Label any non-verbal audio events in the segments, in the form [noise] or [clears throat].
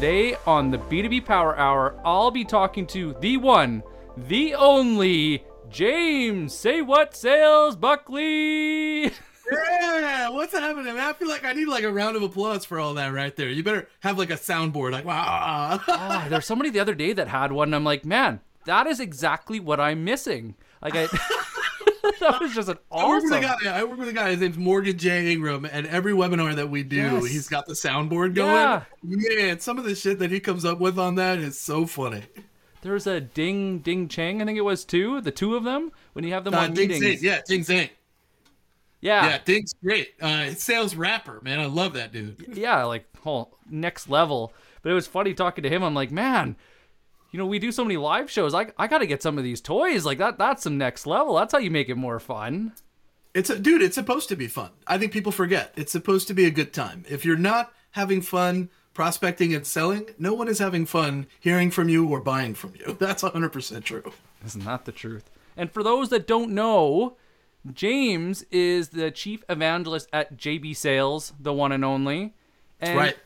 Today on the B2B Power Hour, I'll be talking to the one, the only James. Say what, Sales Buckley? Yeah, what's happening, man? I feel like I need like a round of applause for all that right there. You better have like a soundboard, like wow. Ah, there's somebody the other day that had one, and I'm like, man, that is exactly what I'm missing. Like I. [laughs] that was just an I work with a awesome. guy. I work with a guy. His name's Morgan J. Ingram, and every webinar that we do, Yes. he's got the soundboard going. Yeah. Man, some of the shit that he comes up with on that is so funny. There was a Ding Ding Chang, I think it was two, the two of them when you have them Uh, on Ding meetings. Zane, yeah, Ding Zane. yeah, Yeah, Ding's great. Uh, sales rapper, man. I love that dude. yeah, like whole next level. But it was funny talking to him. I'm like, man, you know, we do so many live shows. I I got to get some of these toys. Like that. That's some next level. That's how you make it more fun. It's a dude. It's supposed to be fun. I think people forget. It's supposed to be a good time. If you're not having fun prospecting and selling, no one is having fun hearing from you or buying from you. [laughs] That's 100% true. Isn't that the truth? And for those that don't know, James is the chief evangelist at JB Sales, the one and only. And right.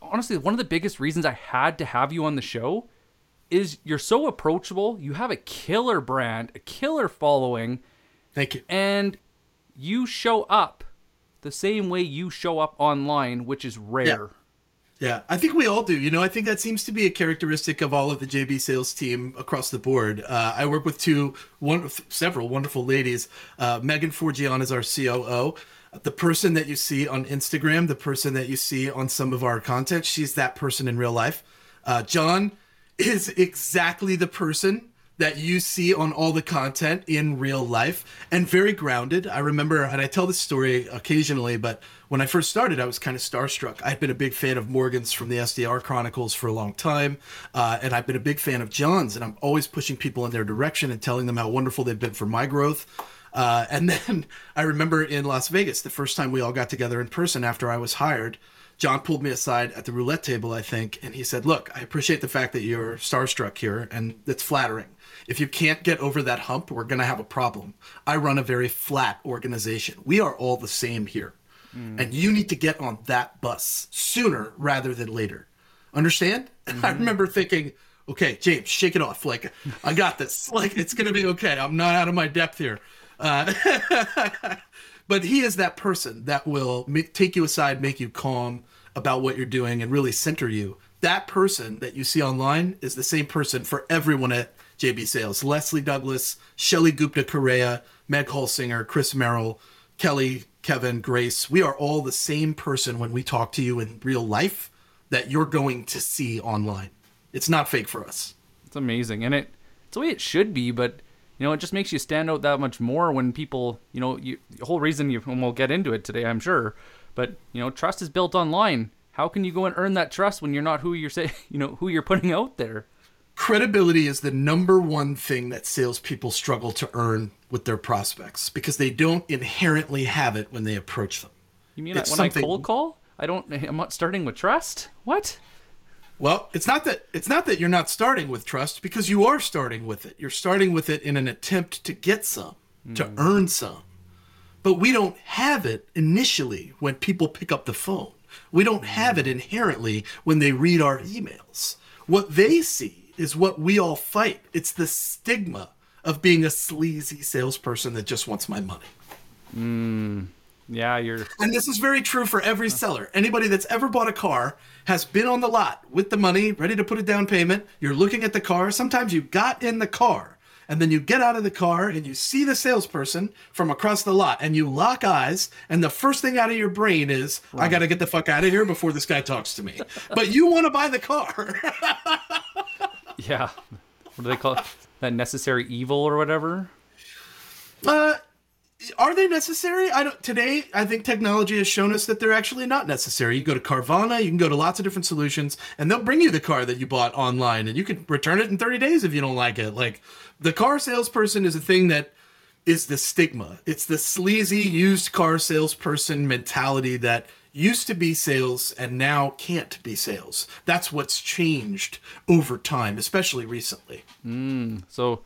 honestly, one of the biggest reasons I had to have you on the show is you're so approachable. You have a killer brand, a killer following, Thank you. and you show up the same way you show up online, which is rare. Yeah, I think we all do. You know, I think that seems to be a characteristic of all of the JB sales team across the board. Uh, I work with two, one, several wonderful ladies. Uh, Megan Forgian is our COO. The person that you see on Instagram, the person that you see on some of our content, she's that person in real life. Uh, John is exactly the person that you see on all the content in real life and very grounded. I remember, and I tell this story occasionally, but when I first started, I was kind of starstruck. I'd been a big fan of Morgan's from the SDR Chronicles for a long time, uh, and I've been a big fan of John's, and I'm always pushing people in their direction and telling them how wonderful they've been for my growth. Uh, and [laughs] then I remember in Las Vegas, the first time we all got together in person after I was hired, John pulled me aside at the roulette table, I think, and he said, Look, I appreciate the fact that you're starstruck here, and it's flattering. If you can't get over that hump, we're going to have a problem. I run a very flat organization. We are all the same here. And you need to get on that bus sooner rather than later. Understand? [laughs] I remember thinking, okay, James, shake it off. Like, I got this. [laughs] Like, it's going to be okay. I'm not out of my depth here. Uh, [laughs] but he is that person that will ma- take you aside, make you calm about what you're doing, and really center you. That person that you see online is the same person for everyone at JB Sales. Leslie Douglas, Shelly Gupta Correa, Meg Holsinger, Chris Merrill, Kelly, Kevin, Grace. We are all the same person when we talk to you in real life that you're going to see online. It's not fake for us. It's amazing, and it it's the way it should be. But you know, it just makes you stand out that much more when people, you know, you, the whole reason you and we'll get into it today, I'm sure. But you know, trust is built online. How can you go and earn that trust when you're not who you're say, [laughs] you know, who you're putting out there? credibility is the number one thing that salespeople struggle to earn with their prospects because they don't inherently have it when they approach them. You mean It's when something- I cold call, I don't, I'm not starting with trust. What? Well, it's not that it's not that you're not starting with trust because you are starting with it. You're starting with it in an attempt to get some, to mm. earn some. But we don't have it initially when people pick up the phone. We don't have it mm. inherently when they read our emails. What they see is what we all fight. It's the stigma of being a sleazy salesperson that just wants my money. Mm. Yeah, you're. And this is very true for every seller. Anybody that's ever bought a car has been on the lot with the money, ready to put a down payment. You're looking at the car. Sometimes you got in the car and then you get out of the car and you see the salesperson from across the lot and you lock eyes. And the first thing out of your brain is, I got to get the fuck out of here before this guy talks to me. But you want to buy the car. [laughs] Yeah. What do they call it? That necessary evil or whatever? Uh, are they necessary? I don't. Today, I think technology has shown us that they're actually not necessary. You go to Carvana, you can go to lots of different solutions, and they'll bring you the car that you bought online, and you can return it in 30 days if you don't like it. Like the car salesperson is a thing that is the stigma. It's the sleazy used car salesperson mentality that used to be sales and now can't be sales. That's what's changed over time, especially recently. Hmm. So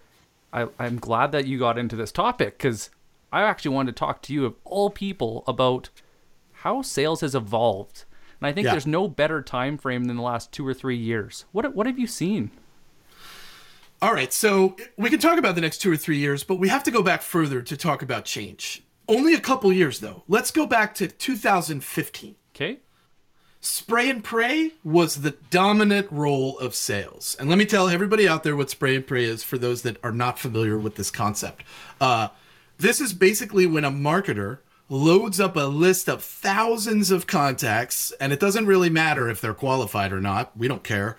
I, I'm glad that you got into this topic because I actually wanted to talk to you, of all people, about how sales has evolved. And I think Yeah. there's no better time frame than the last two or three years. What what have you seen? All right, so we can talk about the next two or three years, but we have to go back further to talk about change. Only a couple years, though. Let's go back to 2015. Okay. Spray and pray was the dominant role of sales. And let me tell everybody out there what spray and pray is for those that are not familiar with this concept. Uh, this is basically when a marketer loads up a list of thousands of contacts, and it doesn't really matter if they're qualified or not. We don't care.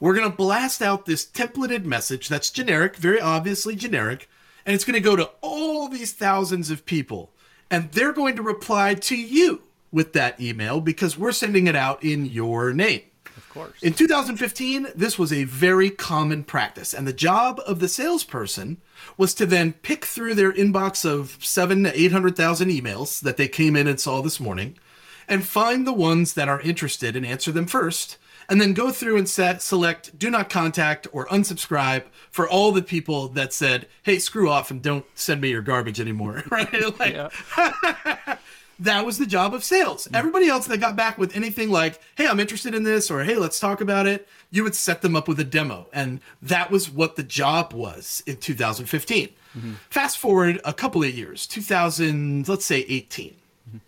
We're going to blast out this templated message that's generic, very obviously generic, and it's going to go to all these thousands of people. And they're going to reply to you with that email because we're sending it out in your name. Of course. In 2015, this was a very common practice, and the job of the salesperson was to then pick through their inbox of seven to 800,000 emails that they came in and saw this morning and find the ones that are interested and answer them first, and then go through and set, select do not contact or unsubscribe for all the people that said, hey, screw off and don't send me your garbage anymore, [laughs] right? Like. [laughs] that was the job of sales. Mm. Everybody else that got back with anything like, hey, I'm interested in this, or hey, let's talk about it, you would set them up with a demo. And that was what the job was in 2015. Mm-hmm. Fast forward a couple of years, 2000, let's say 18. Mm-hmm.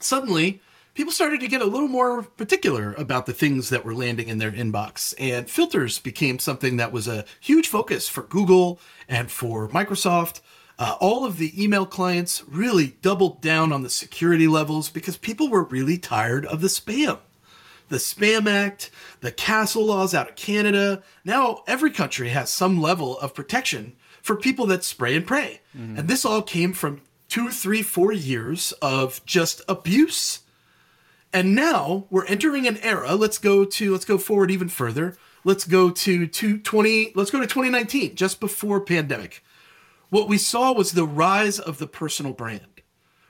Suddenly, people started to get a little more particular about the things that were landing in their inbox. And filters became something that was a huge focus for Google and for Microsoft. Uh, all of the email clients really doubled down on the security levels because people were really tired of the spam. The Spam Act, the CASL laws out of Canada. Now every country has some level of protection for people that spray and pray. And this all came from two, three, four years of just abuse. And now we're entering an era. Let's go to let's go forward even further. Let's go to, to 20 let's go to 2019, just before pandemic. What we saw was the rise of the personal brand.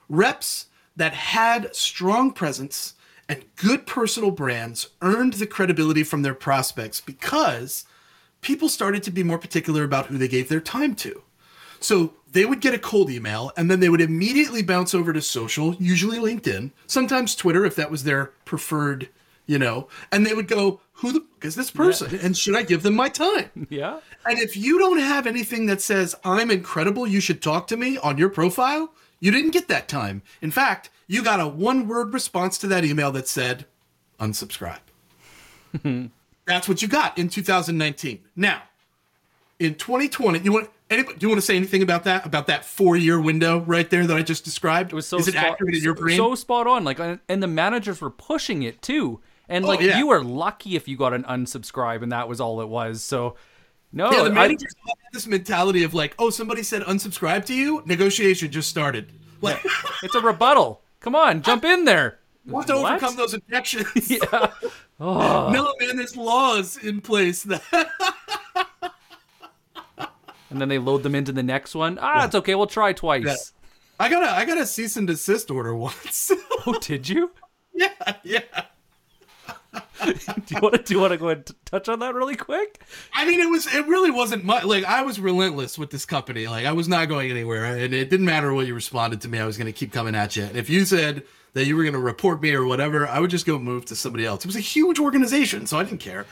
Reps that had strong presence and good personal brands earned the credibility from their prospects because people started to be more particular about who they gave their time to. So they would get a cold email and then they would immediately bounce over to social, usually LinkedIn, sometimes Twitter if that was their preferred, you know, and they would go, who the fuck is this person? And should I give them my time? [laughs] Yeah. And if you don't have anything that says, I'm incredible, you should talk to me on your profile, you didn't get that time. In fact, you got a one word response to that email that said, unsubscribe. [laughs] That's what you got in 2019. Now, in 2020, you want anybody, do you want to say anything about that? About that four year window right there that I just described? It was so Is it spot, accurate in your brain? So spot on. Like, and the managers were pushing it too. And like, Oh, yeah. you were lucky if you got an unsubscribe, and that was all it was. So, no, yeah, the I- managers had this mentality of like, oh, somebody said unsubscribe to you. Negotiation just started. Like, [laughs] it's a rebuttal. Come on, jump in there. want to What? overcome those objections. [laughs] Yeah. Oh. [laughs] No, man, there's laws in place that And then they load them into the next one. Ah, it's okay. We'll try twice. I got a I got a cease and desist order once. Oh, did you? yeah, yeah. [laughs] Do you want to do you want to go and t- touch on that really quick? I mean, it was it really wasn't much. Like I was relentless with this company. Like I was not going anywhere, and it didn't matter what you responded to me. I was going to keep coming at you. And if you said that you were going to report me or whatever, I would just go move to somebody else. It was a huge organization, so I didn't care.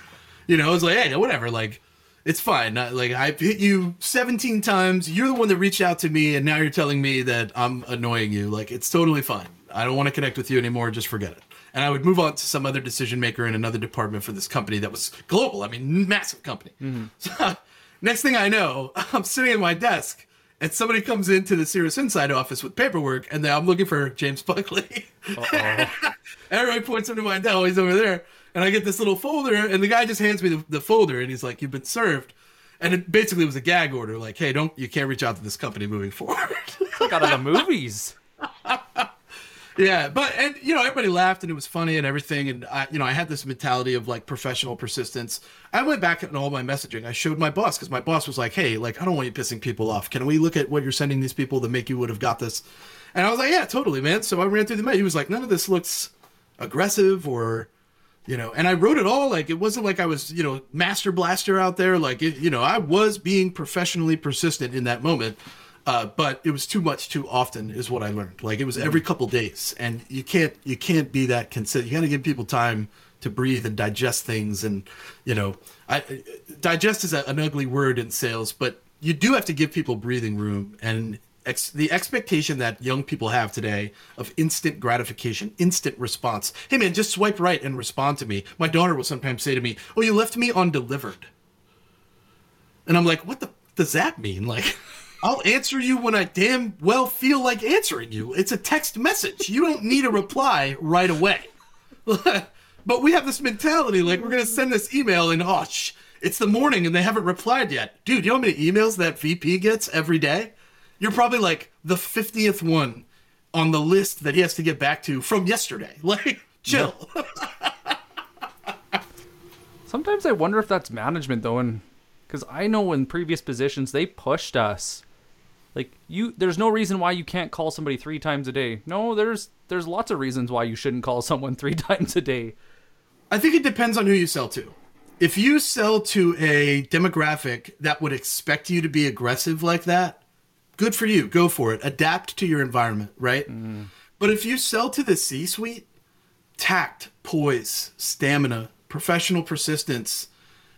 You know, I was like, hey, whatever. Like it's fine. Like I've hit you 17 times. You're the one that reached out to me, and now you're telling me that I'm annoying you. Like it's totally fine. I don't want to connect with you anymore. Just forget it. And I would move on to some other decision maker in another department for this company that was global. I mean, massive company. So, [laughs] next thing I know, [laughs] I'm sitting at my desk. And somebody comes into the Cirrus Insight office with paperwork, and I'm looking for James Buckley. [laughs] Everybody points him to my oh, he's over there. And I get this little folder, and the guy just hands me the, the folder, and he's like, "You've been served." And it basically was a gag order, like, "Hey, don't you can't reach out to this company moving forward." Like out of the movies. Yeah, but and you know everybody laughed and it was funny and everything, and I you know I had this mentality of like professional persistence. I went back in all my messaging. I showed my boss because my boss was like, "Hey, like I don't want you pissing people off. Can we look at what you're sending these people to make you would have got this?" And I was like, "Yeah, totally, man." So I ran through the mail. He was like, "None of this looks aggressive or." you know and i wrote it all like it wasn't like i was you know master blaster out there like it, you know i was being professionally persistent in that moment Uh, but it was too much too often is what I learned. Like it was every couple days, and you can't you can't be that consistent. You got to give people time to breathe and digest things, and you know, I digest is a, an ugly word in sales, but you do have to give people breathing room and ex- the expectation that young people have today of instant gratification, instant response. Hey man, just swipe right and respond to me. My daughter will sometimes say to me, "Oh, you left me undelivered," and I'm like, "What the does that mean?" Like. [laughs] I'll answer you when I damn well feel like answering you. It's a text message. You don't need a reply right away. [laughs] but we have this mentality like we're going to send this email and oh, it's the morning and they haven't replied yet. Dude, you know how many emails that VP gets every day? You're probably like the 50th one on the list that he has to get back to from yesterday. [laughs] Like, chill. Sometimes I wonder if that's management though, and because I know in previous positions they pushed us. Like you, there's no reason why you can't call somebody three times a day. No, there's there's lots of reasons why you shouldn't call [laughs] someone three times a day. I think it depends on who you sell to. If you sell to a demographic that would expect you to be aggressive like that, good for you. Go for it. Adapt to your environment, right? Mm. But if you sell to the C suite, tact, poise, stamina, professional persistence,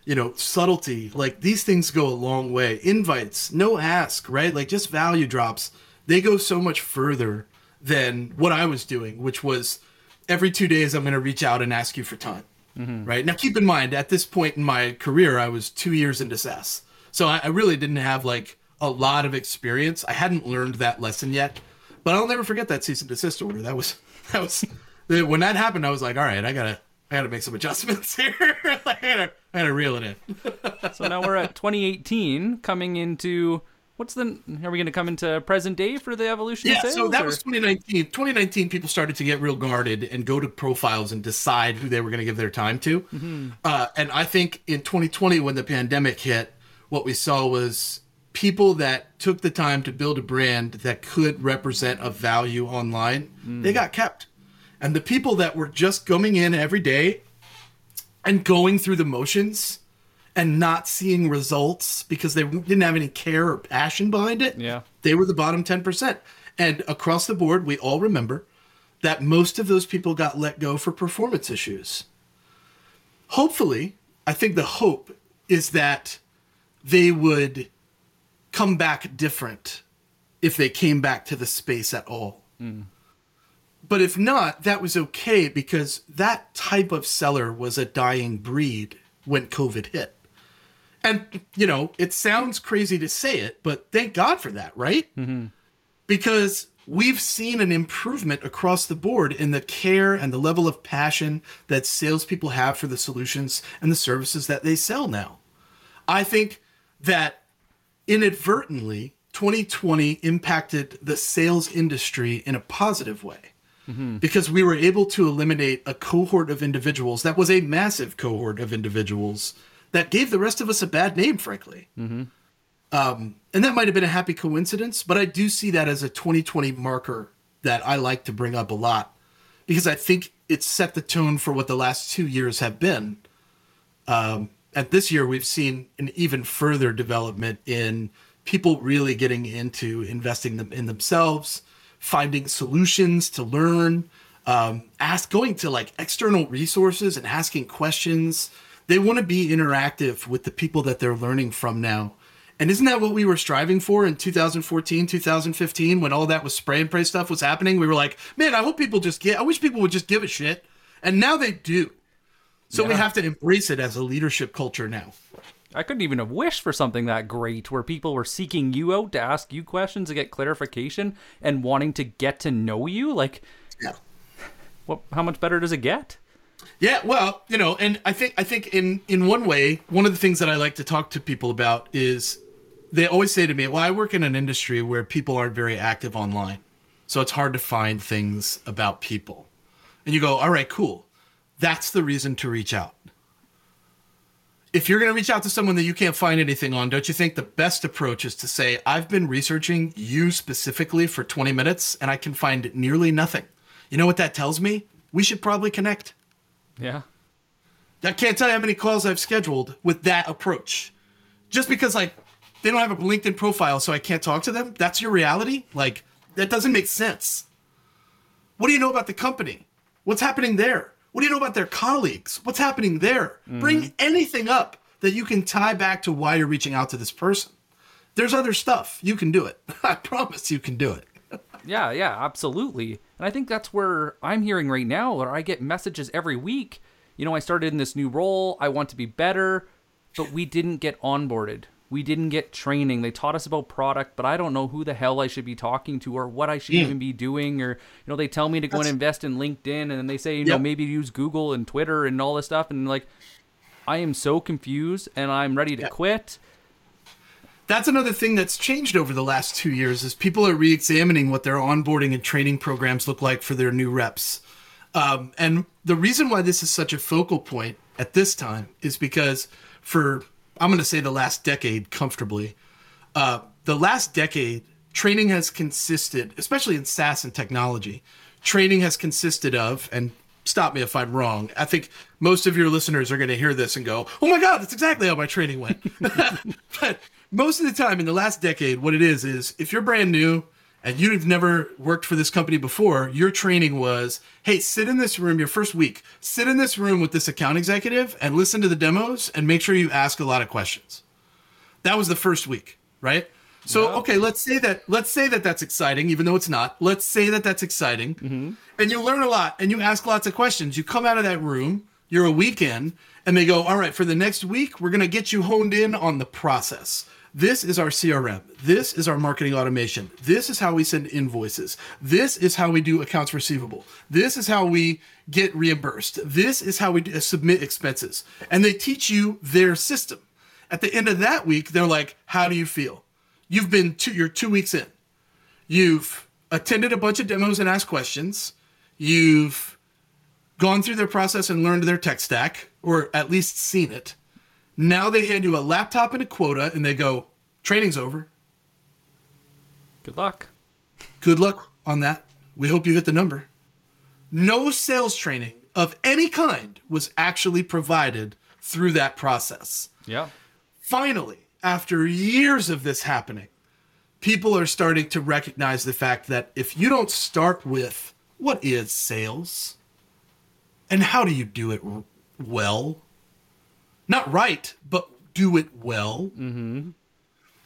you know, subtlety, like these things go a long way. Invites, no ask, right? Like just value drops. They go so much further than what I was doing, which was every two days I'm going to reach out and ask you for time. Mm-hmm. Right now, keep in mind at this point in my career, I was two years into SaaS, so I, I really didn't have like a lot of experience. I hadn't learned that lesson yet, but I'll never forget that cease and desist order. That was [laughs] that was when that happened. I was like, all right, I gotta I gotta make some adjustments [laughs] here. I I gotta reel it in. [laughs] so now we're at 2018, coming into what's the are we going to come into present day for the evolution yeah sales, so that or? was 2019 2019 people started to get real guarded and go to profiles and decide who they were going to give their time to mm-hmm. uh, and i think in 2020 when the pandemic hit what we saw was people that took the time to build a brand that could represent a value online mm. they got kept and the people that were just coming in every day and going through the motions and not seeing results because they didn't have any care or passion behind it. Yeah. They were the bottom 10%. And across the board, we all remember that most of those people got let go for performance issues. Hopefully, I think the hope is that they would come back different if they came back to the space at all. Mm. But if not, that was okay because that type of seller was a dying breed when COVID hit. And, you know, it sounds crazy to say it, but thank God for that, right? Mm-hmm. Because we've seen an improvement across the board in the care and the level of passion that salespeople have for the solutions and the services that they sell now. I think that inadvertently, 2020 impacted the sales industry in a positive way. Mm-hmm. Because we were able to eliminate a cohort of individuals that was a massive cohort of individuals that gave the rest of us a bad name, frankly. Mm-hmm. Um, and that might have been a happy coincidence, but I do see that as a 2020 marker that I like to bring up a lot because I think it set the tone for what the last two years have been. Um, and this year, we've seen an even further development in people really getting into investing them in themselves, finding solutions to learn, um, ask going to like external resources and asking questions they want to be interactive with the people that they're learning from now. And isn't that what we were striving for in 2014, 2015 when all that was spray and pray stuff was happening? We were like, man, I hope people just get, I wish people would just give a shit. And now they do. So yeah. we have to embrace it as a leadership culture now. I couldn't even have wished for something that great where people were seeking you out to ask you questions to get clarification and wanting to get to know you. Like, yeah. What, how much better does it get? Yeah, well, you know, and I think I think in in one way, one of the things that I like to talk to people about is they always say to me, "Well, I work in an industry where people aren't very active online, so it's hard to find things about people." And you go, "All right, cool. That's the reason to reach out." If you're going to reach out to someone that you can't find anything on, don't you think the best approach is to say, "I've been researching you specifically for 20 minutes and I can find nearly nothing." You know what that tells me? We should probably connect. Yeah. I can't tell you how many calls I've scheduled with that approach. Just because, like, they don't have a LinkedIn profile, so I can't talk to them. That's your reality? Like, that doesn't make sense. What do you know about the company? What's happening there? What do you know about their colleagues? What's happening there? Mm-hmm. Bring anything up that you can tie back to why you're reaching out to this person. There's other stuff. You can do it. [laughs] I promise you can do it. [laughs] yeah, yeah, absolutely. And I think that's where I'm hearing right now, where I get messages every week. You know, I started in this new role. I want to be better, but we didn't get onboarded. We didn't get training. They taught us about product, but I don't know who the hell I should be talking to or what I should mm. even be doing. Or, you know, they tell me to go That's... and invest in LinkedIn and then they say, you know, maybe use Google and Twitter and all this stuff. And like, I am so confused and I'm ready to quit. That's another thing that's changed over the last two years is people are re-examining what their onboarding and training programs look like for their new reps. Um, and the reason why this is such a focal point at this time is because for I'm going to say the last decade comfortably. Uh, the last decade, training has consisted, especially in SaaS and technology, training has consisted of, and stop me if I'm wrong. I think most of your listeners are going to hear this and go, "Oh my God, that's exactly how my training went." [laughs] but most of the time in the last decade, what it is is if you're brand new and you've never worked for this company before, your training was, hey, sit in this room your first week, sit in this room with this account executive and listen to the demos and make sure you ask a lot of questions. That was the first week, right? So yeah. okay, let's say that let's say that that's exciting, even though it's not. Let's say that that's exciting, mm-hmm. and you learn a lot and you ask lots of questions. You come out of that room, you're a weekend, and they go, all right, for the next week, we're gonna get you honed in on the process. This is our CRM. This is our marketing automation. This is how we send invoices. This is how we do accounts receivable. This is how we get reimbursed. This is how we uh, submit expenses. And they teach you their system. At the end of that week, they're like, How do you feel? You've been two, you're two weeks in. You've attended a bunch of demos and asked questions. You've gone through their process and learned their tech stack, or at least seen it. Now they hand you a laptop and a quota and they go, training's over. Good luck. Good luck on that. We hope you hit the number. No sales training of any kind was actually provided through that process. Yeah. Finally, after years of this happening, people are starting to recognize the fact that if you don't start with what is sales and how do you do it well, not right, but do it well. Mm-hmm.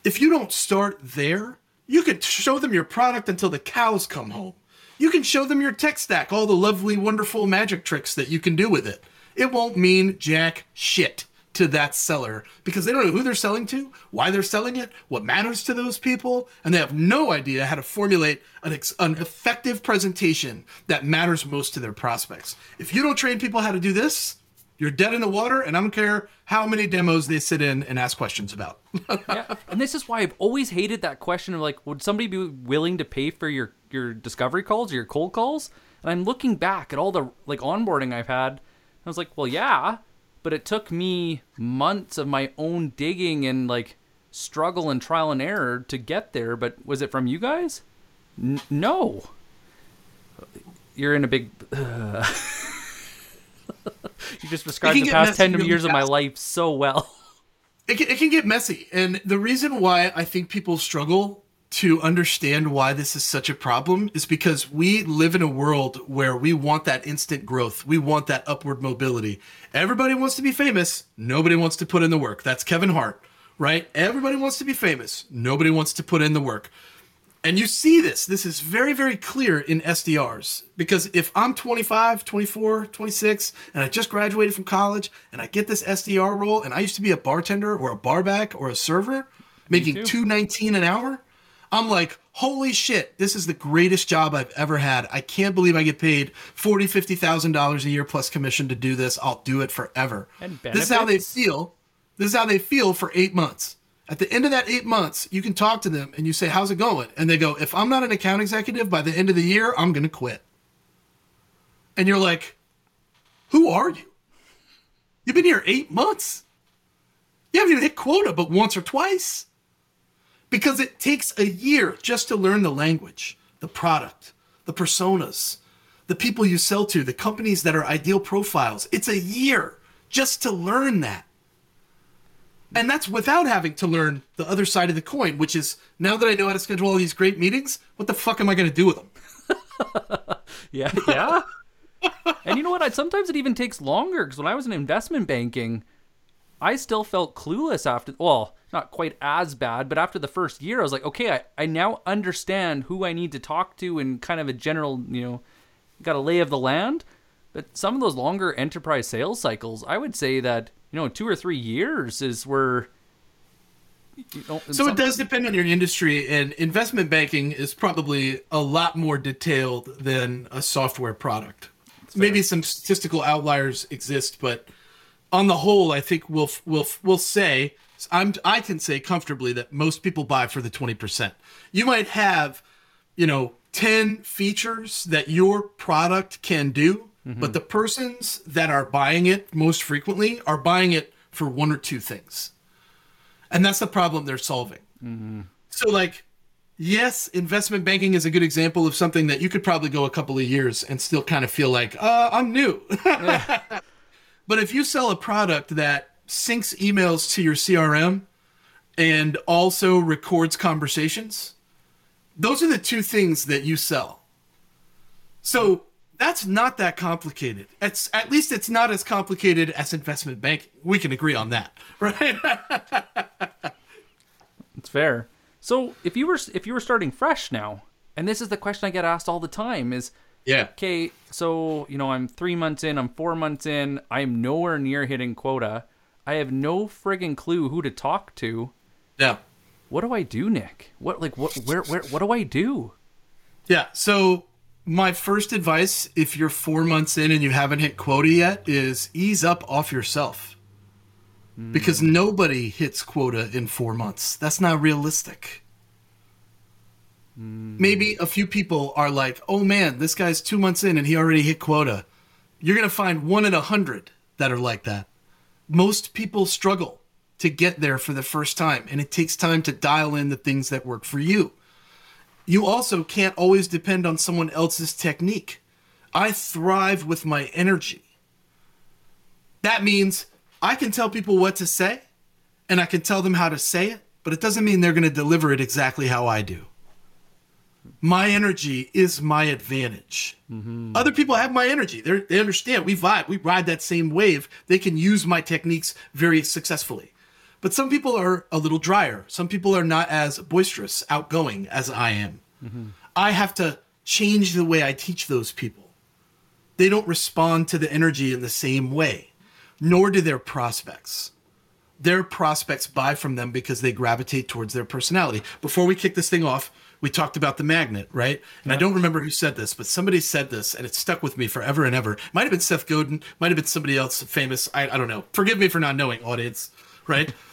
If you don't start there, you could show them your product until the cows come home. You can show them your tech stack, all the lovely, wonderful magic tricks that you can do with it. It won't mean jack shit to that seller because they don't know who they're selling to, why they're selling it, what matters to those people, and they have no idea how to formulate an, ex- an effective presentation that matters most to their prospects. If you don't train people how to do this, you're dead in the water, and I don't care how many demos they sit in and ask questions about. [laughs] yeah, and this is why I've always hated that question of like, would somebody be willing to pay for your your discovery calls or your cold calls? And I'm looking back at all the like onboarding I've had. I was like, well, yeah, but it took me months of my own digging and like struggle and trial and error to get there. But was it from you guys? N- no. You're in a big. [sighs] Uh... [laughs] [laughs] you just described the past 10 really years fast. of my life so well. It can, it can get messy. And the reason why I think people struggle to understand why this is such a problem is because we live in a world where we want that instant growth. We want that upward mobility. Everybody wants to be famous. Nobody wants to put in the work. That's Kevin Hart, right? Everybody wants to be famous. Nobody wants to put in the work. And you see this. This is very, very clear in SDRs. Because if I'm 25, 24, 26, and I just graduated from college and I get this SDR role, and I used to be a bartender or a barback or a server making 219 an hour, I'm like, holy shit, this is the greatest job I've ever had. I can't believe I get paid forty, fifty thousand dollars a year plus commission to do this. I'll do it forever. this is how they feel. This is how they feel for eight months. At the end of that eight months, you can talk to them and you say, How's it going? And they go, If I'm not an account executive by the end of the year, I'm going to quit. And you're like, Who are you? You've been here eight months. You haven't even hit quota but once or twice. Because it takes a year just to learn the language, the product, the personas, the people you sell to, the companies that are ideal profiles. It's a year just to learn that. And that's without having to learn the other side of the coin, which is now that I know how to schedule all these great meetings, what the fuck am I going to do with them? [laughs] Yeah, yeah. and you know what? I, sometimes it even takes longer because when I was in investment banking, I still felt clueless after. Well, not quite as bad, but after the first year, I was like, okay, I, I now understand who I need to talk to and kind of a general, you know, got a lay of the land. But some of those longer enterprise sales cycles, I would say that you know, two or three years is where. You know, so it does depend on your industry, and investment banking is probably a lot more detailed than a software product. Maybe some statistical outliers exist, but on the whole, I think we'll we'll we'll say I'm I can say comfortably that most people buy for the twenty percent. You might have, you know, ten features that your product can do, mm-hmm. but the persons that are buying it most frequently are buying it for one or two things, and that's the problem they're solving. Mm-hmm. So, like, yes, investment banking is a good example of something that you could probably go a couple of years and still kind of feel like, uh, I'm new. [laughs] but if you sell a product that syncs emails to your CRM and also records conversations, those are the two things that you sell. So that's not that complicated. It's at least it's not as complicated as investment banking. We can agree on that, [laughs] right? it's fair. So if you were if you were starting fresh now, and this is the question I get asked all the time is yeah. Okay, so you know I'm three months in, I'm four months in, I'm nowhere near hitting quota. I have no friggin' clue who to talk to. Yeah. What do I do, Nick? What like what where where what do I do? Yeah. So my first advice, if you're four months in and you haven't hit quota yet, is ease up off yourself. Mm. Because nobody hits quota in four months. That's not realistic. Mm. Maybe a few people are like, oh man, this guy's two months in and he already hit quota. You're going to find one in a hundred that are like that. Most people struggle to get there for the first time, and it takes time to dial in the things that work for you you also can't always depend on someone else's technique. I thrive with my energy. That means I can tell people what to say and I can tell them how to say it, but it doesn't mean they're going to deliver it exactly how I do. My energy is my advantage. Mm-hmm. Other people have my energy. They're, they understand. We vibe. We ride that same wave. They can use my techniques very successfully. But some people are a little drier. Some people are not as boisterous, outgoing as I am. Mm-hmm. I have to change the way I teach those people. They don't respond to the energy in the same way, nor do their prospects. Their prospects buy from them because they gravitate towards their personality. Before we kick this thing off, we talked about the magnet, right? And yeah. I don't remember who said this, but somebody said this and it stuck with me forever and ever. Might have been Seth Godin, might have been somebody else famous. I, I don't know. Forgive me for not knowing, audience, right? [laughs]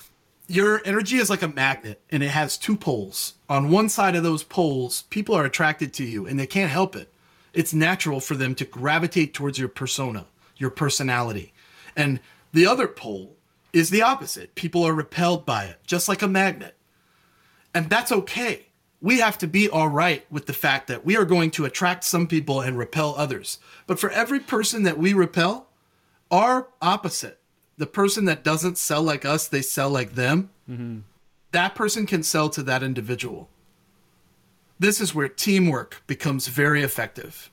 your energy is like a magnet and it has two poles. On one side of those poles, people are attracted to you and they can't help it. It's natural for them to gravitate towards your persona, your personality. And the other pole is the opposite. People are repelled by it, just like a magnet. And that's okay. We have to be all right with the fact that we are going to attract some people and repel others. But for every person that we repel, our opposite the person that doesn't sell like us, they sell like them. Mm-hmm. That person can sell to that individual. This is where teamwork becomes very effective.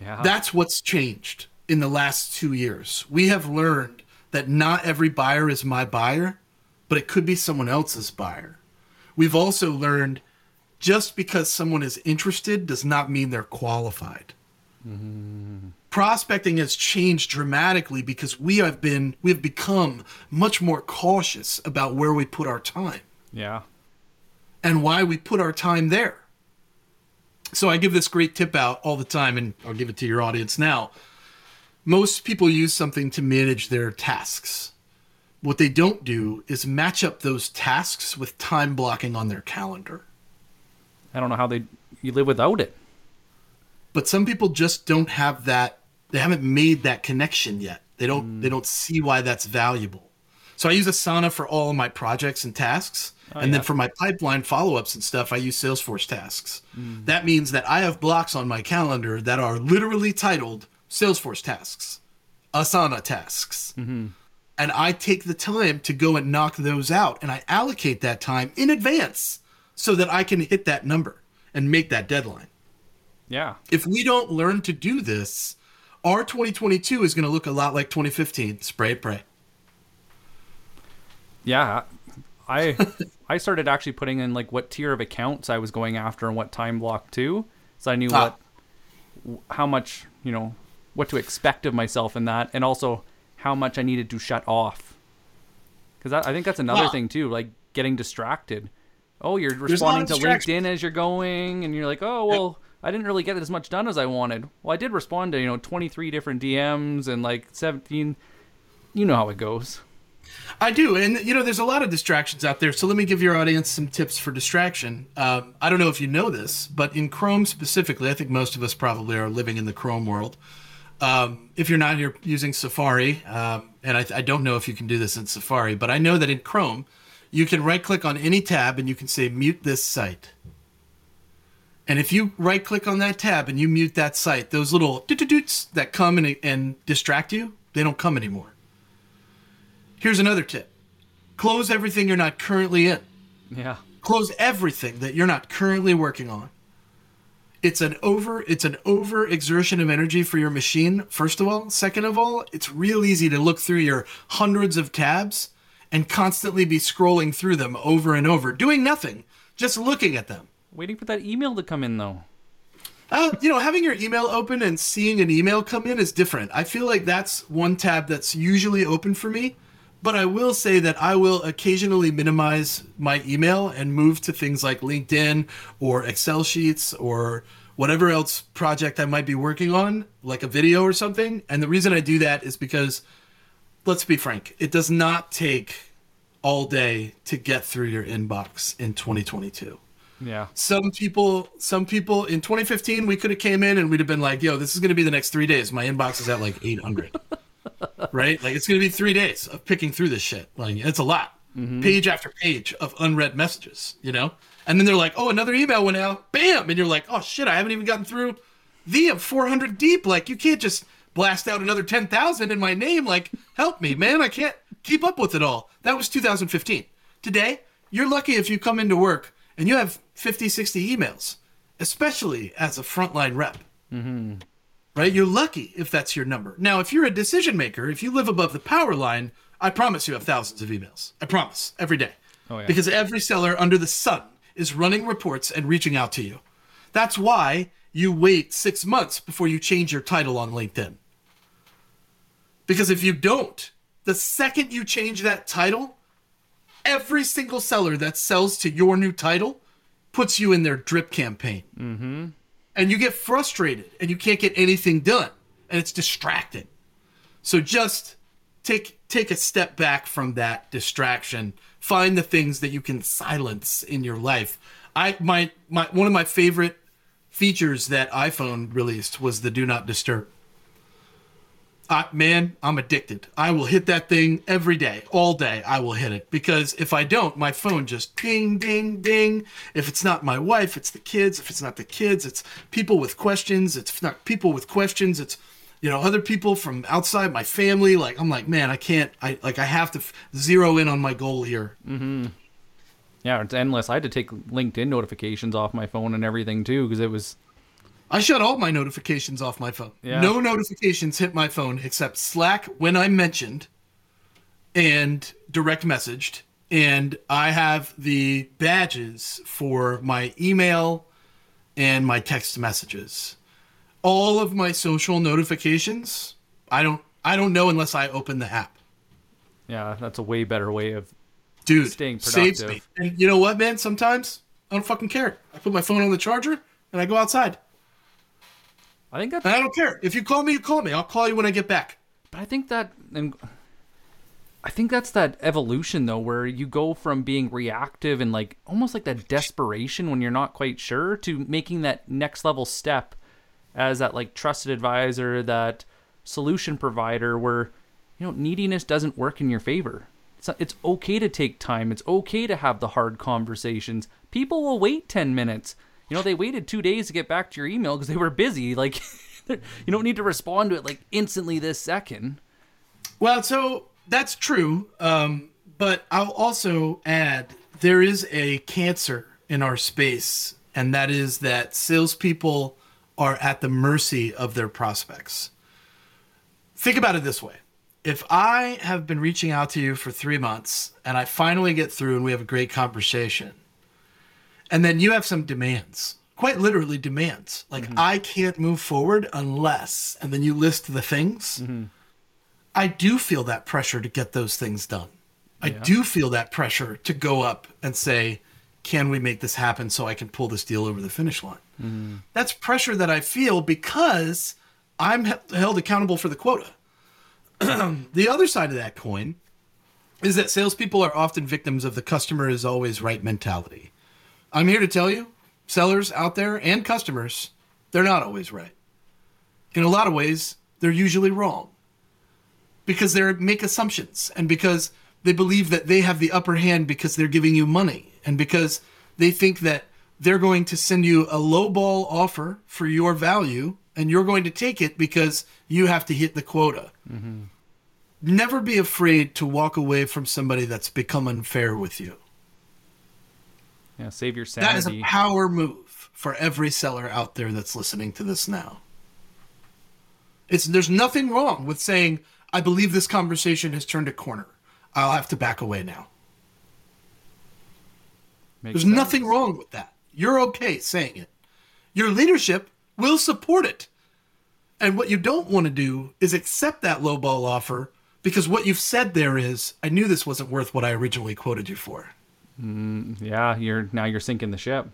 Yeah. That's what's changed in the last two years. We have learned that not every buyer is my buyer, but it could be someone else's buyer. We've also learned just because someone is interested does not mean they're qualified. Mm-hmm prospecting has changed dramatically because we have been we have become much more cautious about where we put our time. Yeah. And why we put our time there. So I give this great tip out all the time and I'll give it to your audience now. Most people use something to manage their tasks. What they don't do is match up those tasks with time blocking on their calendar. I don't know how they you live without it. But some people just don't have that they haven't made that connection yet. They don't mm. they don't see why that's valuable. So I use Asana for all of my projects and tasks. Oh, and yeah. then for my pipeline follow-ups and stuff, I use Salesforce tasks. Mm. That means that I have blocks on my calendar that are literally titled Salesforce tasks, Asana tasks. Mm-hmm. and I take the time to go and knock those out and I allocate that time in advance so that I can hit that number and make that deadline. Yeah. If we don't learn to do this, our 2022 is going to look a lot like 2015. Spray, pray. Yeah. I [laughs] I started actually putting in like what tier of accounts I was going after and what time block too, so I knew Ah. what how much you know what to expect of myself in that, and also how much I needed to shut off. Because I think that's another Wow. thing too, like getting distracted. Oh, you're responding to. LinkedIn as you're going, and you're like, oh well, I didn't really get as much done as I wanted. Well, I did respond to you know 23 different DMs and like 17. You know how it goes. I do, and you know, there's a lot of distractions out there. So let me give your audience some tips for distraction. Um, I don't know if you know this, but in Chrome specifically, I think most of us probably are living in the Chrome world. Um, if you're not, you're using Safari, um, and I, I don't know if you can do this in Safari, but I know that in Chrome, you can right-click on any tab and you can say "mute this site." And if you right-click on that tab and you mute that site, those little doot-doot-doots that come and, and distract you, they don't come anymore. Here's another tip close everything you're not currently in. Yeah. Close everything that you're not currently working on. It's an over it's an over exertion of energy for your machine, first of all. Second of all, it's real easy to look through your hundreds of tabs and constantly be scrolling through them over and over, doing nothing, just looking at them. Waiting for that email to come in though. Uh, you know, having your email open and seeing an email come in is different. I feel like that's one tab that's usually open for me. But I will say that I will occasionally minimize my email and move to things like LinkedIn or Excel sheets or whatever else project I might be working on, like a video or something. And the reason I do that is because, let's be frank, it does not take all day to get through your inbox in 2022 Yeah. some people some people in 2015 we could have came in and we'd have been like yo this is going to be the next three days. My inbox is at like 800 [laughs] right? Like it's going to be three days of picking through this shit. Like it's a lot. Mm-hmm. Page after page of unread messages you know? And then they're like oh another email went out. Bam! And you're like oh shit i haven't even gotten through the I'm 400 deep. Like you can't just blast out another 10,000 in my name. Like help me man. I can't keep up with it all. That was 2015 today you're lucky if you come into work and you have 50 60 emails especially as a frontline rep. Mm-hmm. Right? You're lucky if that's your number. Now if you're a decision maker if you live above the power line i promise you have thousands of emails. I promise. Every day. Oh, yeah. because every seller under the sun is running reports and reaching out to you. That's why you wait six months before you change your title on linkedin. Because if you don't the second you change that title every single seller that sells to your new title puts you in their drip campaign. Mm-hmm. And you get frustrated and you can't get anything done. And it's distracting. So just take take a step back from that distraction. Find the things that you can silence in your life. I my my one of my favorite features that iPhone released was the do not disturb. I, man, I'm addicted. I will hit that thing every day, all day. I will hit it because if I don't, my phone just ding, ding, ding. If it's not my wife, it's the kids. If it's not the kids, it's people with questions. It's not people with questions. It's you know other people from outside my family. Like I'm like, man, I can't. I like I have to f- zero in on my goal here. Mm-hmm. Yeah, it's endless. I had to take LinkedIn notifications off my phone and everything too because it was I shut all my notifications off my phone. Yeah. No notifications hit my phone except Slack when I'm mentioned and direct messaged. And I have the badges for my email and my text messages. All of my social notifications, I don't I don't know unless I open the app. yeah, that's a way better way of Dude, Staying saves me. And you know what, man? Sometimes I don't fucking care. I put my phone on the charger and I go outside. I think that's And I don't care. If you call me, you call me. I'll call you when I get back. But I think that, and I think that's that evolution though, where you go from being reactive and like almost like that desperation when you're not quite sure to making that next level step as that like trusted advisor, that solution provider, where you know neediness doesn't work in your favor. It's, it's okay to take time. It's okay to have the hard conversations. People will wait ten minutes. You know, they waited two days to get back to your email because they were busy. Like, [laughs] you don't need to respond to it like instantly this second. Well, so that's true. Um, but I'll also add there is a cancer in our space, and that is that salespeople are at the mercy of their prospects. Think about it this way. If I have been reaching out to you for three months and I finally get through and we have a great conversation, and then you have some demands, quite literally demands, like mm-hmm. I can't move forward unless, and then you list the things, mm-hmm. I do feel that pressure to get those things done. I do feel that pressure to go up and say, can we make this happen so I can pull this deal over the finish line? Mm-hmm. That's pressure that I feel because I'm he- held accountable for the quota. [clears throat] the other side of that coin is that salespeople are often victims of the customer is always right mentality. I'm here to tell you, sellers out there and customers, they're not always right. In a lot of ways, they're usually wrong because they make assumptions and because they believe that they have the upper hand because they're giving you money and because they think that they're going to send you a lowball offer for your value and you're going to take it because you have to hit the quota. Mm-hmm. Never be afraid to walk away from somebody that's become unfair with you. Yeah, save your That is a power move for every seller out there that's listening to this now. It's there's nothing wrong with saying, I believe this conversation has turned a corner. I'll have to back away now. Makes There's sense. nothing wrong with that. You're okay saying it. Your leadership will support it. And what you don't want to do is accept that lowball offer because what you've said there is, I knew this wasn't worth what I originally quoted you for. Yeah, you're now you're sinking the ship.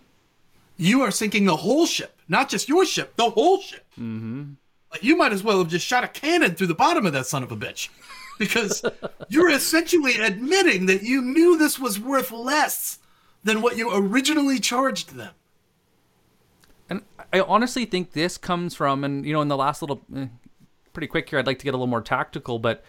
You are sinking the whole ship, not just your ship, the whole ship. Mm-hmm. Like you might as well have just shot a cannon through the bottom of that son of a bitch, because [laughs] you're essentially admitting that you knew this was worth less than what you originally charged them. And I honestly think this comes from, and you know, in the last little, eh, pretty quick here, I'd like to get a little more tactical, but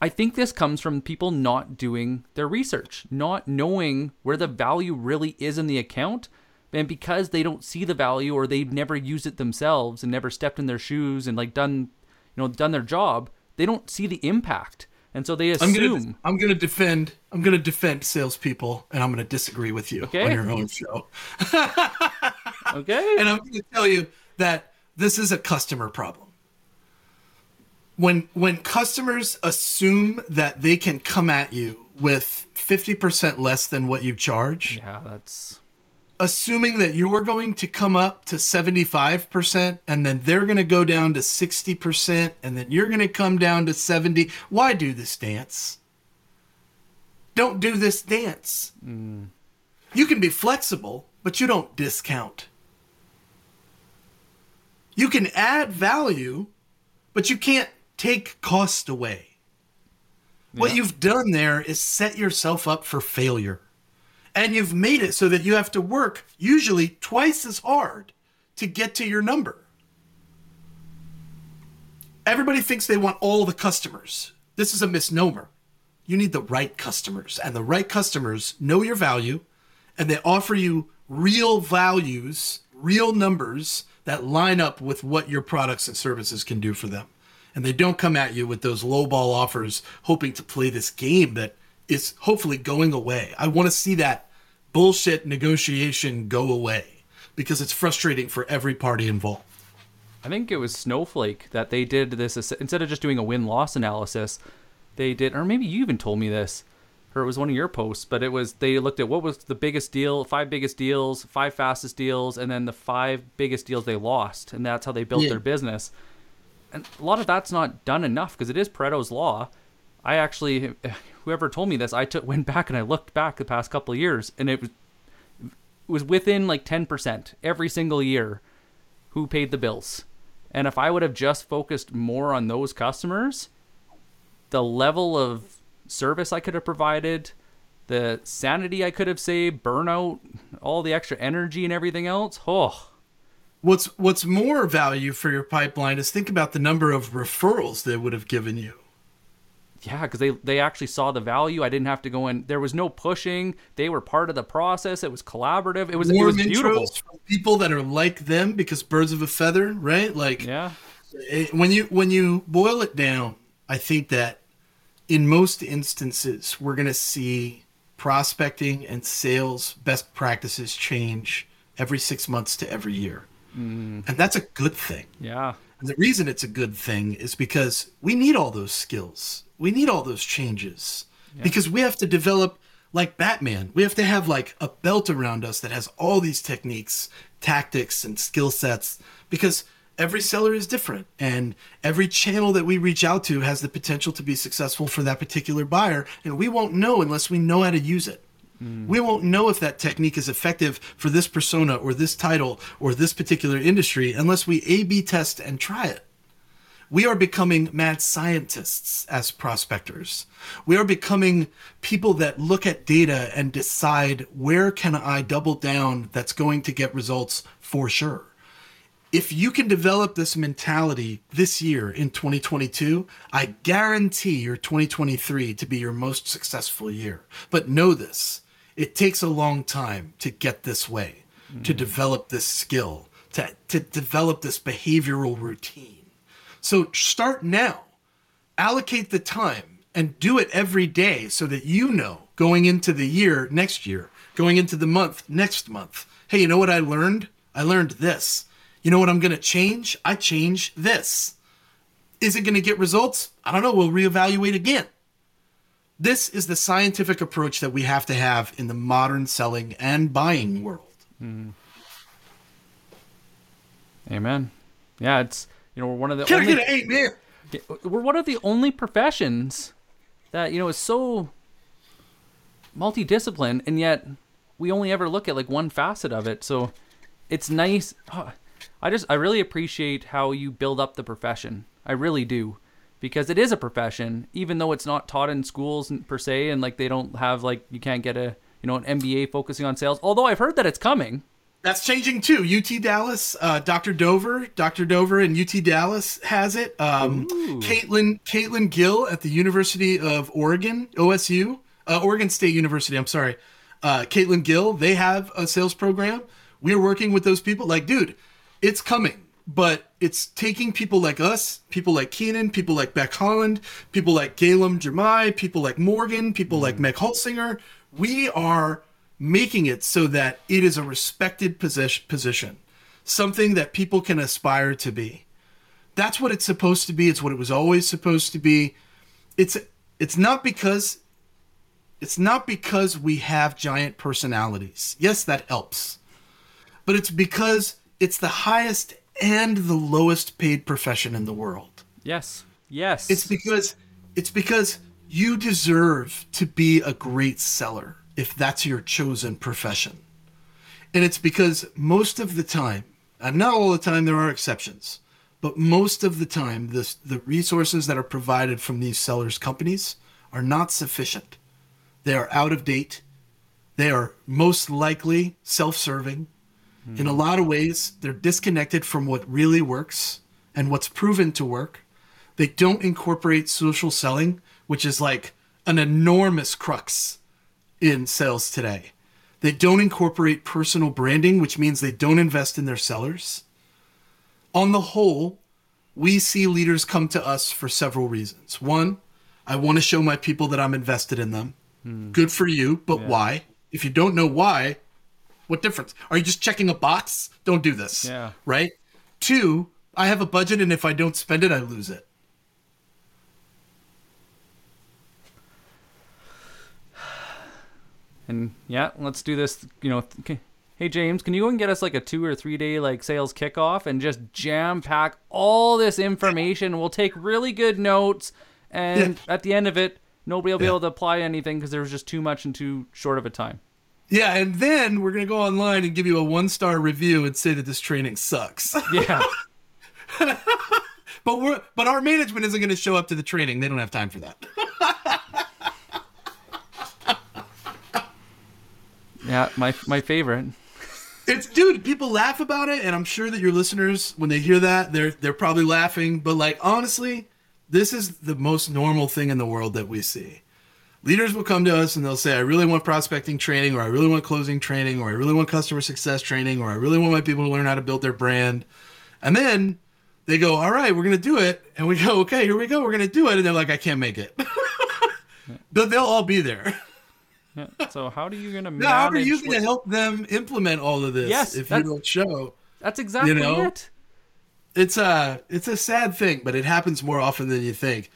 I think this comes from people not doing their research, not knowing where the value really is in the account. And because they don't see the value or they've never used it themselves and never stepped in their shoes and like done, you know, done their job, they don't see the impact. And so they I'm assume. gonna I'm gonna defend I'm gonna defend salespeople, and I'm gonna disagree with you Okay. on your own show. [laughs] okay. And I'm going to tell you that this is a customer problem. When when customers assume that they can come at you with 50% less than what you charge, yeah, that's. assuming that you're going to come up to 75% and then they're going to go down to 60% and then you're going to come down to 70, why do this dance? Don't do this dance. Hmm. You can be flexible, but you don't discount. You can add value, but you can't take cost away. What Yeah. you've done there is set yourself up for failure. And you've made it so that you have to work usually twice as hard to get to your number. Everybody thinks they want all the customers. This is a misnomer. You need the right customers, and the right customers know your value and they offer you real values, real numbers that line up with what your products and services can do for them. And they don't come at you with those lowball offers hoping to play this game that is hopefully going away. I want to see that bullshit negotiation go away because it's frustrating for every party involved. I think it was Snowflake that they did this instead of just doing a win loss analysis. They did, or maybe you even told me this, or it was one of your posts, but it was they looked at what was the biggest deal, five biggest deals, five fastest deals, and then the five biggest deals they lost, and that's how they built Yeah. their business. And a lot of that's not done enough because it is Pareto's law. I actually, [laughs] whoever told me this, I took went back and I looked back the past couple of years, and it was it was within like ten percent every single year who paid the bills. And if I would have just focused more on those customers, the level of service I could have provided, the sanity I could have saved, burnout, all the extra energy and everything else. Oh, What's what's more value for your pipeline is think about the number of referrals they would have given you. yeah, because they they actually saw the value. I didn't have to go in. There was no pushing. They were part of the process. It was collaborative. It was it Warm was beautiful. from people that are like them because birds of a feather, right? Like Yeah, it- when you when you boil it down, I think that in most instances, we're going to see prospecting and sales best practices change every six months to every year. Mm. And that's a good thing. Yeah. And the reason it's a good thing is because we need all those skills. We need all those changes because we have to develop like Batman. We have to have like a belt around us that has all these techniques, tactics, and skill sets because every seller is different and every channel that we reach out to has the potential to be successful for that particular buyer. And we won't know unless we know how to use it. We won't know if that technique is effective for this persona or this title or this particular industry unless we A B test and try it. We are becoming mad scientists as prospectors. We are becoming people that look at data and decide where can I double down that's going to get results for sure. If you can develop this mentality this year in 2022, I guarantee your 2023 to be your most successful year. But know this it takes a long time to get this way, to mm. develop this skill, to, to develop this behavioral routine. So start now, allocate the time, and do it every day so that you know going into the year next year, going into the month next month. Hey, you know what I learned? I learned this. You know what I'm going to change? I change this. Is it going to get results? I don't know. We'll reevaluate again. This is the scientific approach that we have to have in the modern selling and buying world. Mm-hmm. Amen. Yeah, it's you know we're one of the Can I only get an amen? we're one of the only professions that you know is so multidisciplined and yet we only ever look at like one facet of it so it's nice oh, [sighs] i just i really appreciate how you build up the profession i really do because it is a profession even though it's not taught in schools per se and like they don't have like you can't get a you know an mba focusing on sales although i've heard that it's coming That's changing too. UT Dallas, uh, Dr. Dover, Dr. Dover and UT Dallas has it. Um, Caitlin Caitlin Gill at the University of Oregon, OSU, uh, Oregon State University. I'm sorry, uh, Caitlin Gill. They have a sales program. We're working with those people. Like, dude, it's coming, but it's taking people like us, people like Keenan, people like Becc Holland, people like Galem Jamai, people like Morgan, people like mm-hmm. Meg Holsinger. We are making it so that it is a respected position, position, something that people can aspire to be. That's what it's supposed to be. It's what it was always supposed to be. It's it's not because it's not because we have giant personalities. Yes, that helps. But it's because it's the highest and the lowest paid profession in the world. yes yes It's because it's because you deserve to be a great seller if that's your chosen profession. And it's because most of the time, and not all the time there are exceptions, but most of the time this the resources that are provided from these sellers companies are not sufficient. They are out of date. They are most likely self-serving. In a lot of ways, they're disconnected from what really works and what's proven to work. They don't incorporate social selling, which is like an enormous crux in sales today. They don't incorporate personal branding, which means they don't invest in their sellers. On the whole, we see leaders come to us for several reasons. One, I want to show my people that I'm invested in them. Hmm. Good for you, but why? If you don't know why, what difference? Are you just checking a box? Don't do this. Yeah. Right? Two, I have a budget and if I don't spend it, I lose it. [sighs] And yeah, let's do this. You know, okay. hey James, can you go and get us like a two or three day like sales kickoff and just jam pack all this information? We'll take really good notes, and at the end of it, nobody will be Yeah. able to apply anything because there was just too much and too short of a time. Yeah, and then we're gonna go online and give you a one star review and say that this training sucks. Yeah, [laughs] but we're but our management isn't gonna show up to the training. They don't have time for that. yeah, my my favorite. It's dude, people laugh about it, and I'm sure that your listeners, when they hear that, they're they're probably laughing. But like honestly, this is the most normal thing in the world that we see. Leaders will come to us and they'll say, I really want prospecting training, or I really want closing training, or I really want customer success training, or I really want my people to learn how to build their brand. And then they go, All right, we're gonna do it. And we go, Okay, here we go, we're gonna do it. And they're like, I can't make it. [laughs] they'll, they'll all be there. So how are you gonna [laughs] Now, how are you going to help them implement all of this Yes, if you don't show? That's exactly know? it. it's a it's a sad thing, but it happens more often than you think.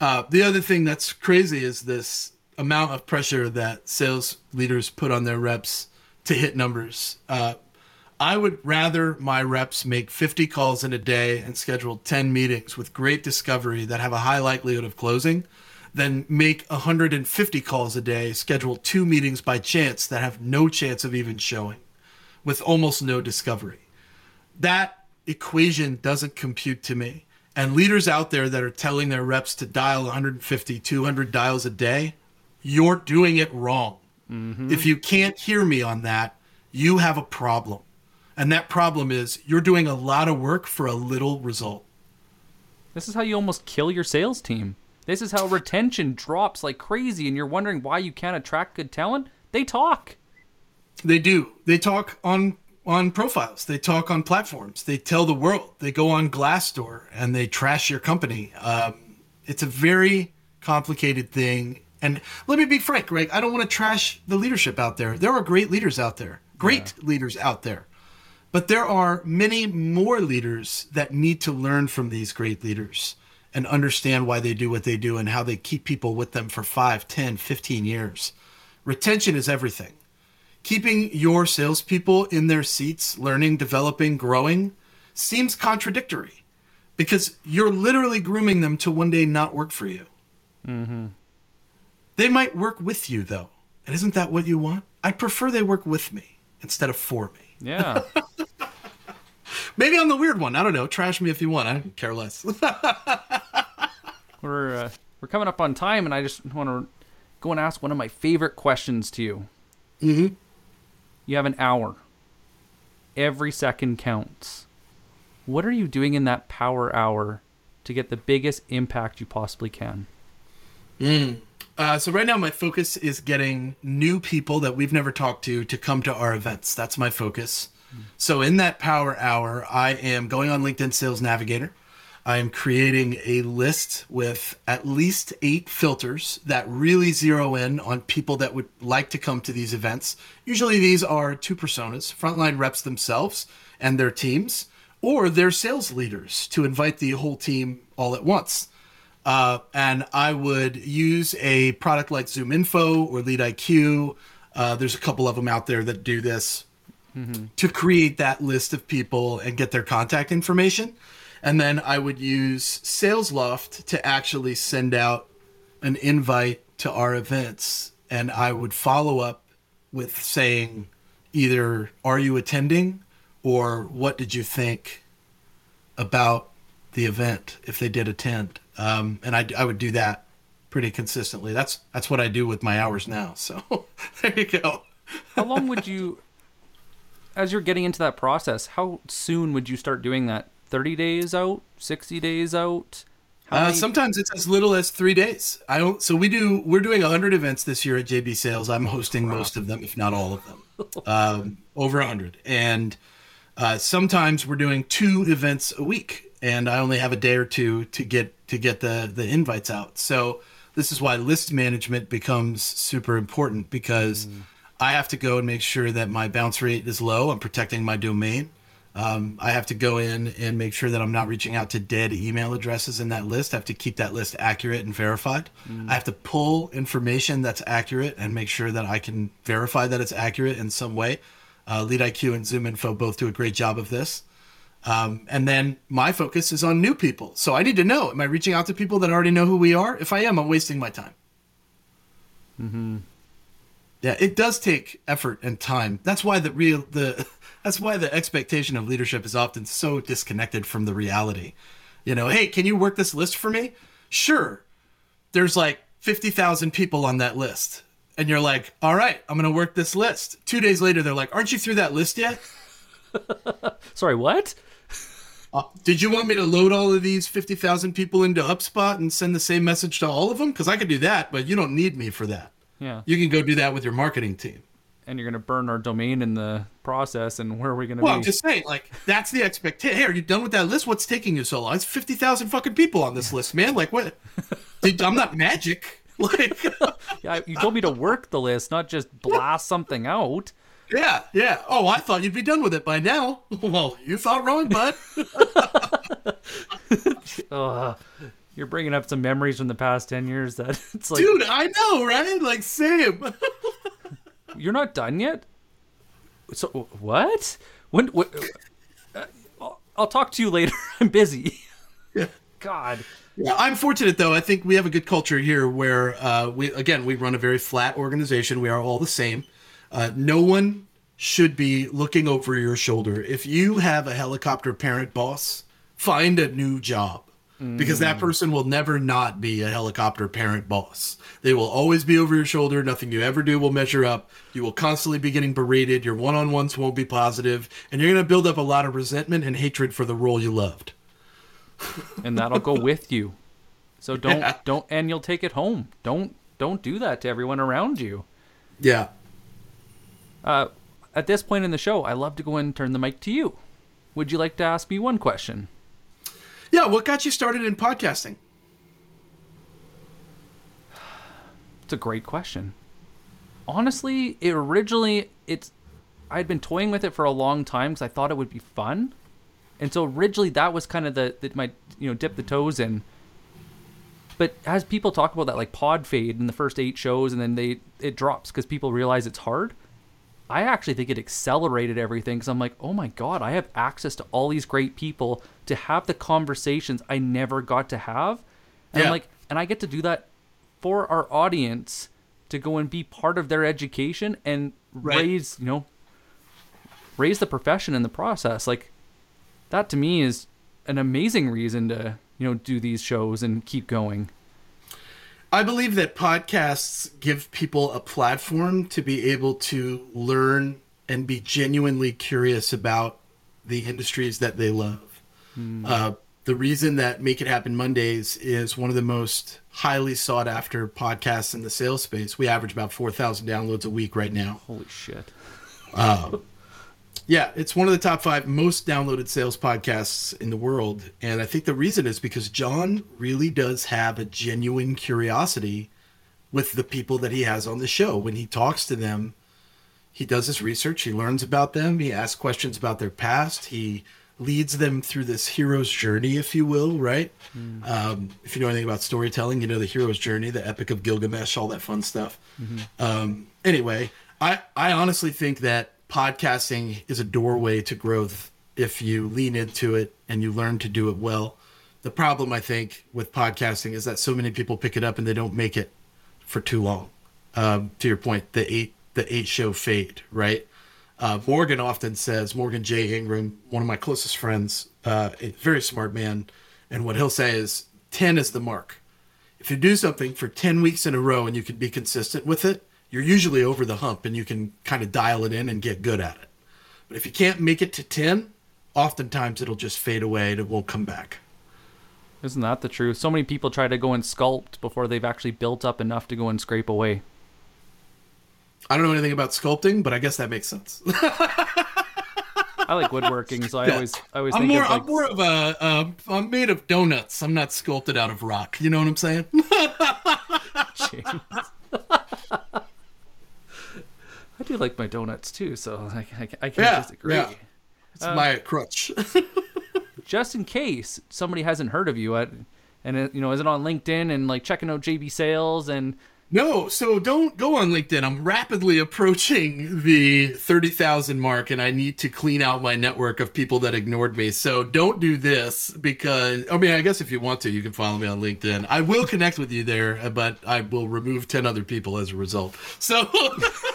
Uh, the other thing that's crazy is this amount of pressure that sales leaders put on their reps to hit numbers. Uh, I would rather my reps make 50 calls in a day and schedule 10 meetings with great discovery that have a high likelihood of closing than make 150 calls a day, schedule two meetings by chance that have no chance of even showing with almost no discovery that equation doesn't compute to me. And leaders out there that are telling their reps to dial 150, 200 dials a day, you're doing it wrong. Mm-hmm. If you can't hear me on that, you have a problem. And that problem is you're doing a lot of work for a little result. This is how you almost kill your sales team. This is how retention drops like crazy, and you're wondering why you can't attract good talent. They talk. They do. They talk on on profiles. They talk on platforms. They tell the world. They go on Glassdoor and they trash your company. Um, it's a very complicated thing. And let me be frank, Greg. I don't want to trash the leadership out there. There are great leaders out there. Great leaders out there. But there are many more leaders that need to learn from these great leaders and understand why they do what they do and how they keep people with them for 5, 10, 15 years. Retention is everything keeping your salespeople in their seats, learning, developing, growing, seems contradictory because you're literally grooming them to one day not work for you. Mhm. They might work with you, though. And isn't that what you want? I prefer they work with me instead of for me. Yeah. [laughs] Maybe I'm the weird one. I don't know. Trash me if you want. I don't care less. [laughs] we're uh, we're coming up on time, and I just want to go and ask one of my favorite questions to you. Mhm. You have an hour. Every second counts. What are you doing in that power hour to get the biggest impact you possibly can? Uh, so right now my focus is getting new people that we've never talked to to come to our events. That's my focus. So in that power hour, I am going on LinkedIn Sales Navigator. I am creating a list with at least eight filters that really zero in on people that would like to come to these events. Usually these are two personas, frontline reps themselves and their teams, or their sales leaders to invite the whole team all at once. Uh, and I would use a product like ZoomInfo or LeadIQ. Uh, there's a couple of them out there that do this to create that list of people and get their contact information. And then I would use SalesLoft to actually send out an invite to our events. And I would follow up with saying either, Are you attending? or What did you think about the event if they did attend? Um, and I, I would do that pretty consistently. That's that's what I do with my hours now. So [laughs] there you go. How long would you, as you're getting into that process, how soon would you start doing that? 30 days out? 60 days out? Uh, sometimes it's as little as three days. I don't. So we do. We're doing 100 events this year at JB Sales. I'm hosting most of them, if not all of them. Um, over 100, and uh, sometimes we're doing two events a week, and I only have a day or two to get to get the the invites out. So this is why list management becomes super important because I have to go and make sure that my bounce rate is low. I'm protecting my domain. Um, I have to go in and make sure that I'm not reaching out to dead email addresses in that list. I have to keep that list accurate and verified. I have to pull information that's accurate and make sure that I can verify that it's accurate in some way. Uh, LeadIQ and ZoomInfo both do a great job of this. Um, and then my focus is on new people. So I need to know: Am I reaching out to people that already know who we are? If I am, I'm wasting my time. Yeah, it does take effort and time. That's why the real the that's why the expectation of leadership is often so disconnected from the reality. You know, hey, can you work this list for me? Sure. There's like 50,000 people on that list. And you're like, "All right, I'm going to work this list." 2 days later they're like, "Aren't you through that list yet?" [laughs] Sorry, what? Uh, did you want me to load all of these 50,000 people into HubSpot and send the same message to all of them? Cuz I could do that, but you don't need me for that. Yeah. You can go do that with your marketing team. And you're going to burn our domain in the process, and where are we going to Well, be? I'm just saying, like, that's the expectation. Hey, are you done with that list? What's taking you so long? It's 50,000 fucking people on this list, man. Like, what? [laughs] Dude, I'm not magic. [laughs] Like, [laughs] Yeah, you told me to work the list, not just blast something out. Yeah, yeah. Oh, I thought you'd be done with it by now. Well, you thought wrong, bud. Ugh. You're bringing up some memories from the past 10 years that it's like, Dude, I know, right? Like, same. You're not done yet? So, what? When, what? uh, I'll, I'll talk to you later. [laughs] I'm busy. Yeah. God. Yeah, I'm fortunate though. I think we have a good culture here where uh, we again we run a very flat organization. We are all the same. Uh, no one should be looking over your shoulder. If you have a helicopter parent boss, find a new job because that person will never not be a helicopter parent boss. They will always be over your shoulder. Nothing you ever do will measure up. You will constantly be getting berated. Your one-on-ones won't be positive, and you're going to build up a lot of resentment and hatred for the role you loved. [laughs] And that'll go with you. So don't, Yeah. don't, and you'll take it home. Don't, don't do that to everyone around you. Yeah. Uh, at this point in the show, I love to go and turn the mic to you. Would you like to ask me one question? Yeah, what got you started in podcasting? It's a great question. Honestly, it originally it's I'd been toying with it for a long time because I thought it would be fun, and so originally that was kind of the that my you know dip the toes in. But as people talk about that like pod fade in the first eight shows and then they it drops because people realize it's hard. I actually think it accelerated everything because I'm like, oh my god, I have access to all these great people to have the conversations I never got to have, and Yeah. I'm like, and I get to do that for our audience to go and be part of their education and Right. raise, you know, raise the profession in the process. Like that to me is an amazing reason to, you know, do these shows and keep going. I believe that podcasts give people a platform to be able to learn and be genuinely curious about the industries that they love. Uh, the reason that Make It Happen Mondays is one of the most highly sought after podcasts in the sales space. We average about 4,000 downloads a week right now. Holy shit. Yeah, it's one of the top five most downloaded sales podcasts in the world. And I think the reason is because John really does have a genuine curiosity with the people that he has on the show. When he talks to them, he does his research, he learns about them, he asks questions about their past, he leads them through this hero's journey, if you will, right? Um, if you know anything about storytelling, you know the hero's journey, the Epic of Gilgamesh, all that fun stuff. Um, anyway, I, I honestly think that podcasting is a doorway to growth if you lean into it and you learn to do it well. The problem, I think, with podcasting is that so many people pick it up and they don't make it for too long. Um, to your point, the eight the eight show fade, right? Uh, Morgan often says, Morgan J. Ingram, one of my closest friends, uh, a very smart man, and what he'll say is 10 is the mark. If you do something for 10 weeks in a row and you can be consistent with it, you're usually over the hump and you can kind of dial it in and get good at it. But if you can't make it to 10, oftentimes it'll just fade away and it won't come back. Isn't that the truth? So many people try to go and sculpt before they've actually built up enough to go and scrape away. I don't know anything about sculpting, but I guess that makes sense. [laughs] I like woodworking, so I Yeah. always I always I'm think more, of like I'm more of a, uh, I'm made of donuts. I'm not sculpted out of rock. You know what I'm saying? [laughs] [laughs] I do like my donuts too, so I, I, I can't Yeah, disagree. yeah. It's uh, my crutch. [laughs] Just in case somebody hasn't heard of you, at, and it, you know, is it on LinkedIn and like checking out JB Sales and no, so don't go on LinkedIn. I'm rapidly approaching the 30,000 mark and I need to clean out my network of people that ignored me. So don't do this because, I mean, I guess if you want to, you can follow me on LinkedIn. I will connect with you there, but I will remove 10 other people as a result. So. [laughs]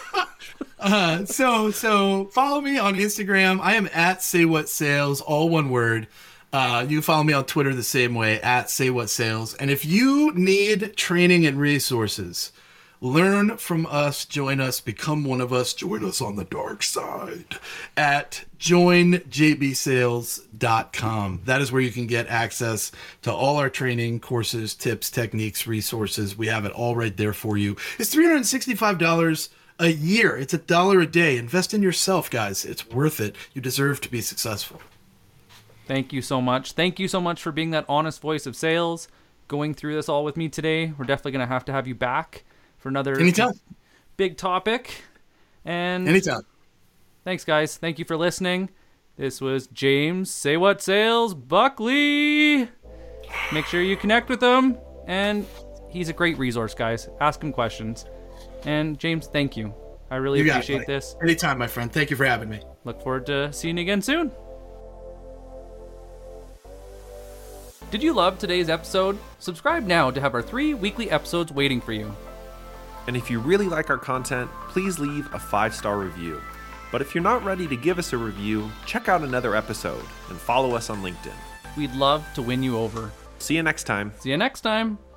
Uh, so so follow me on Instagram. I am at Say What Sales, all one word. Uh, you follow me on Twitter the same way at Say What Sales. And if you need training and resources, learn from us, join us, become one of us, join us on the dark side at joinjbsales.com. That is where you can get access to all our training, courses, tips, techniques, resources. We have it all right there for you. It's $365 a year. It's a dollar a day. Invest in yourself, guys. It's worth it. You deserve to be successful. Thank you so much. Thank you so much for being that honest voice of sales, going through this all with me today. We're definitely going to have to have you back. for another Anytime. big topic. And Anytime. thanks, guys. Thank you for listening. This was James Say What Sales Buckley. Make sure you connect with him, and he's a great resource, guys. Ask him questions. And James, thank you. I really You got it, appreciate this. Anytime, my friend. Thank you for having me. Look forward to seeing you again soon. Did you love today's episode? Subscribe now to have our three weekly episodes waiting for you. And if you really like our content, please leave a five star review. But if you're not ready to give us a review, check out another episode and follow us on LinkedIn. We'd love to win you over. See you next time. See you next time.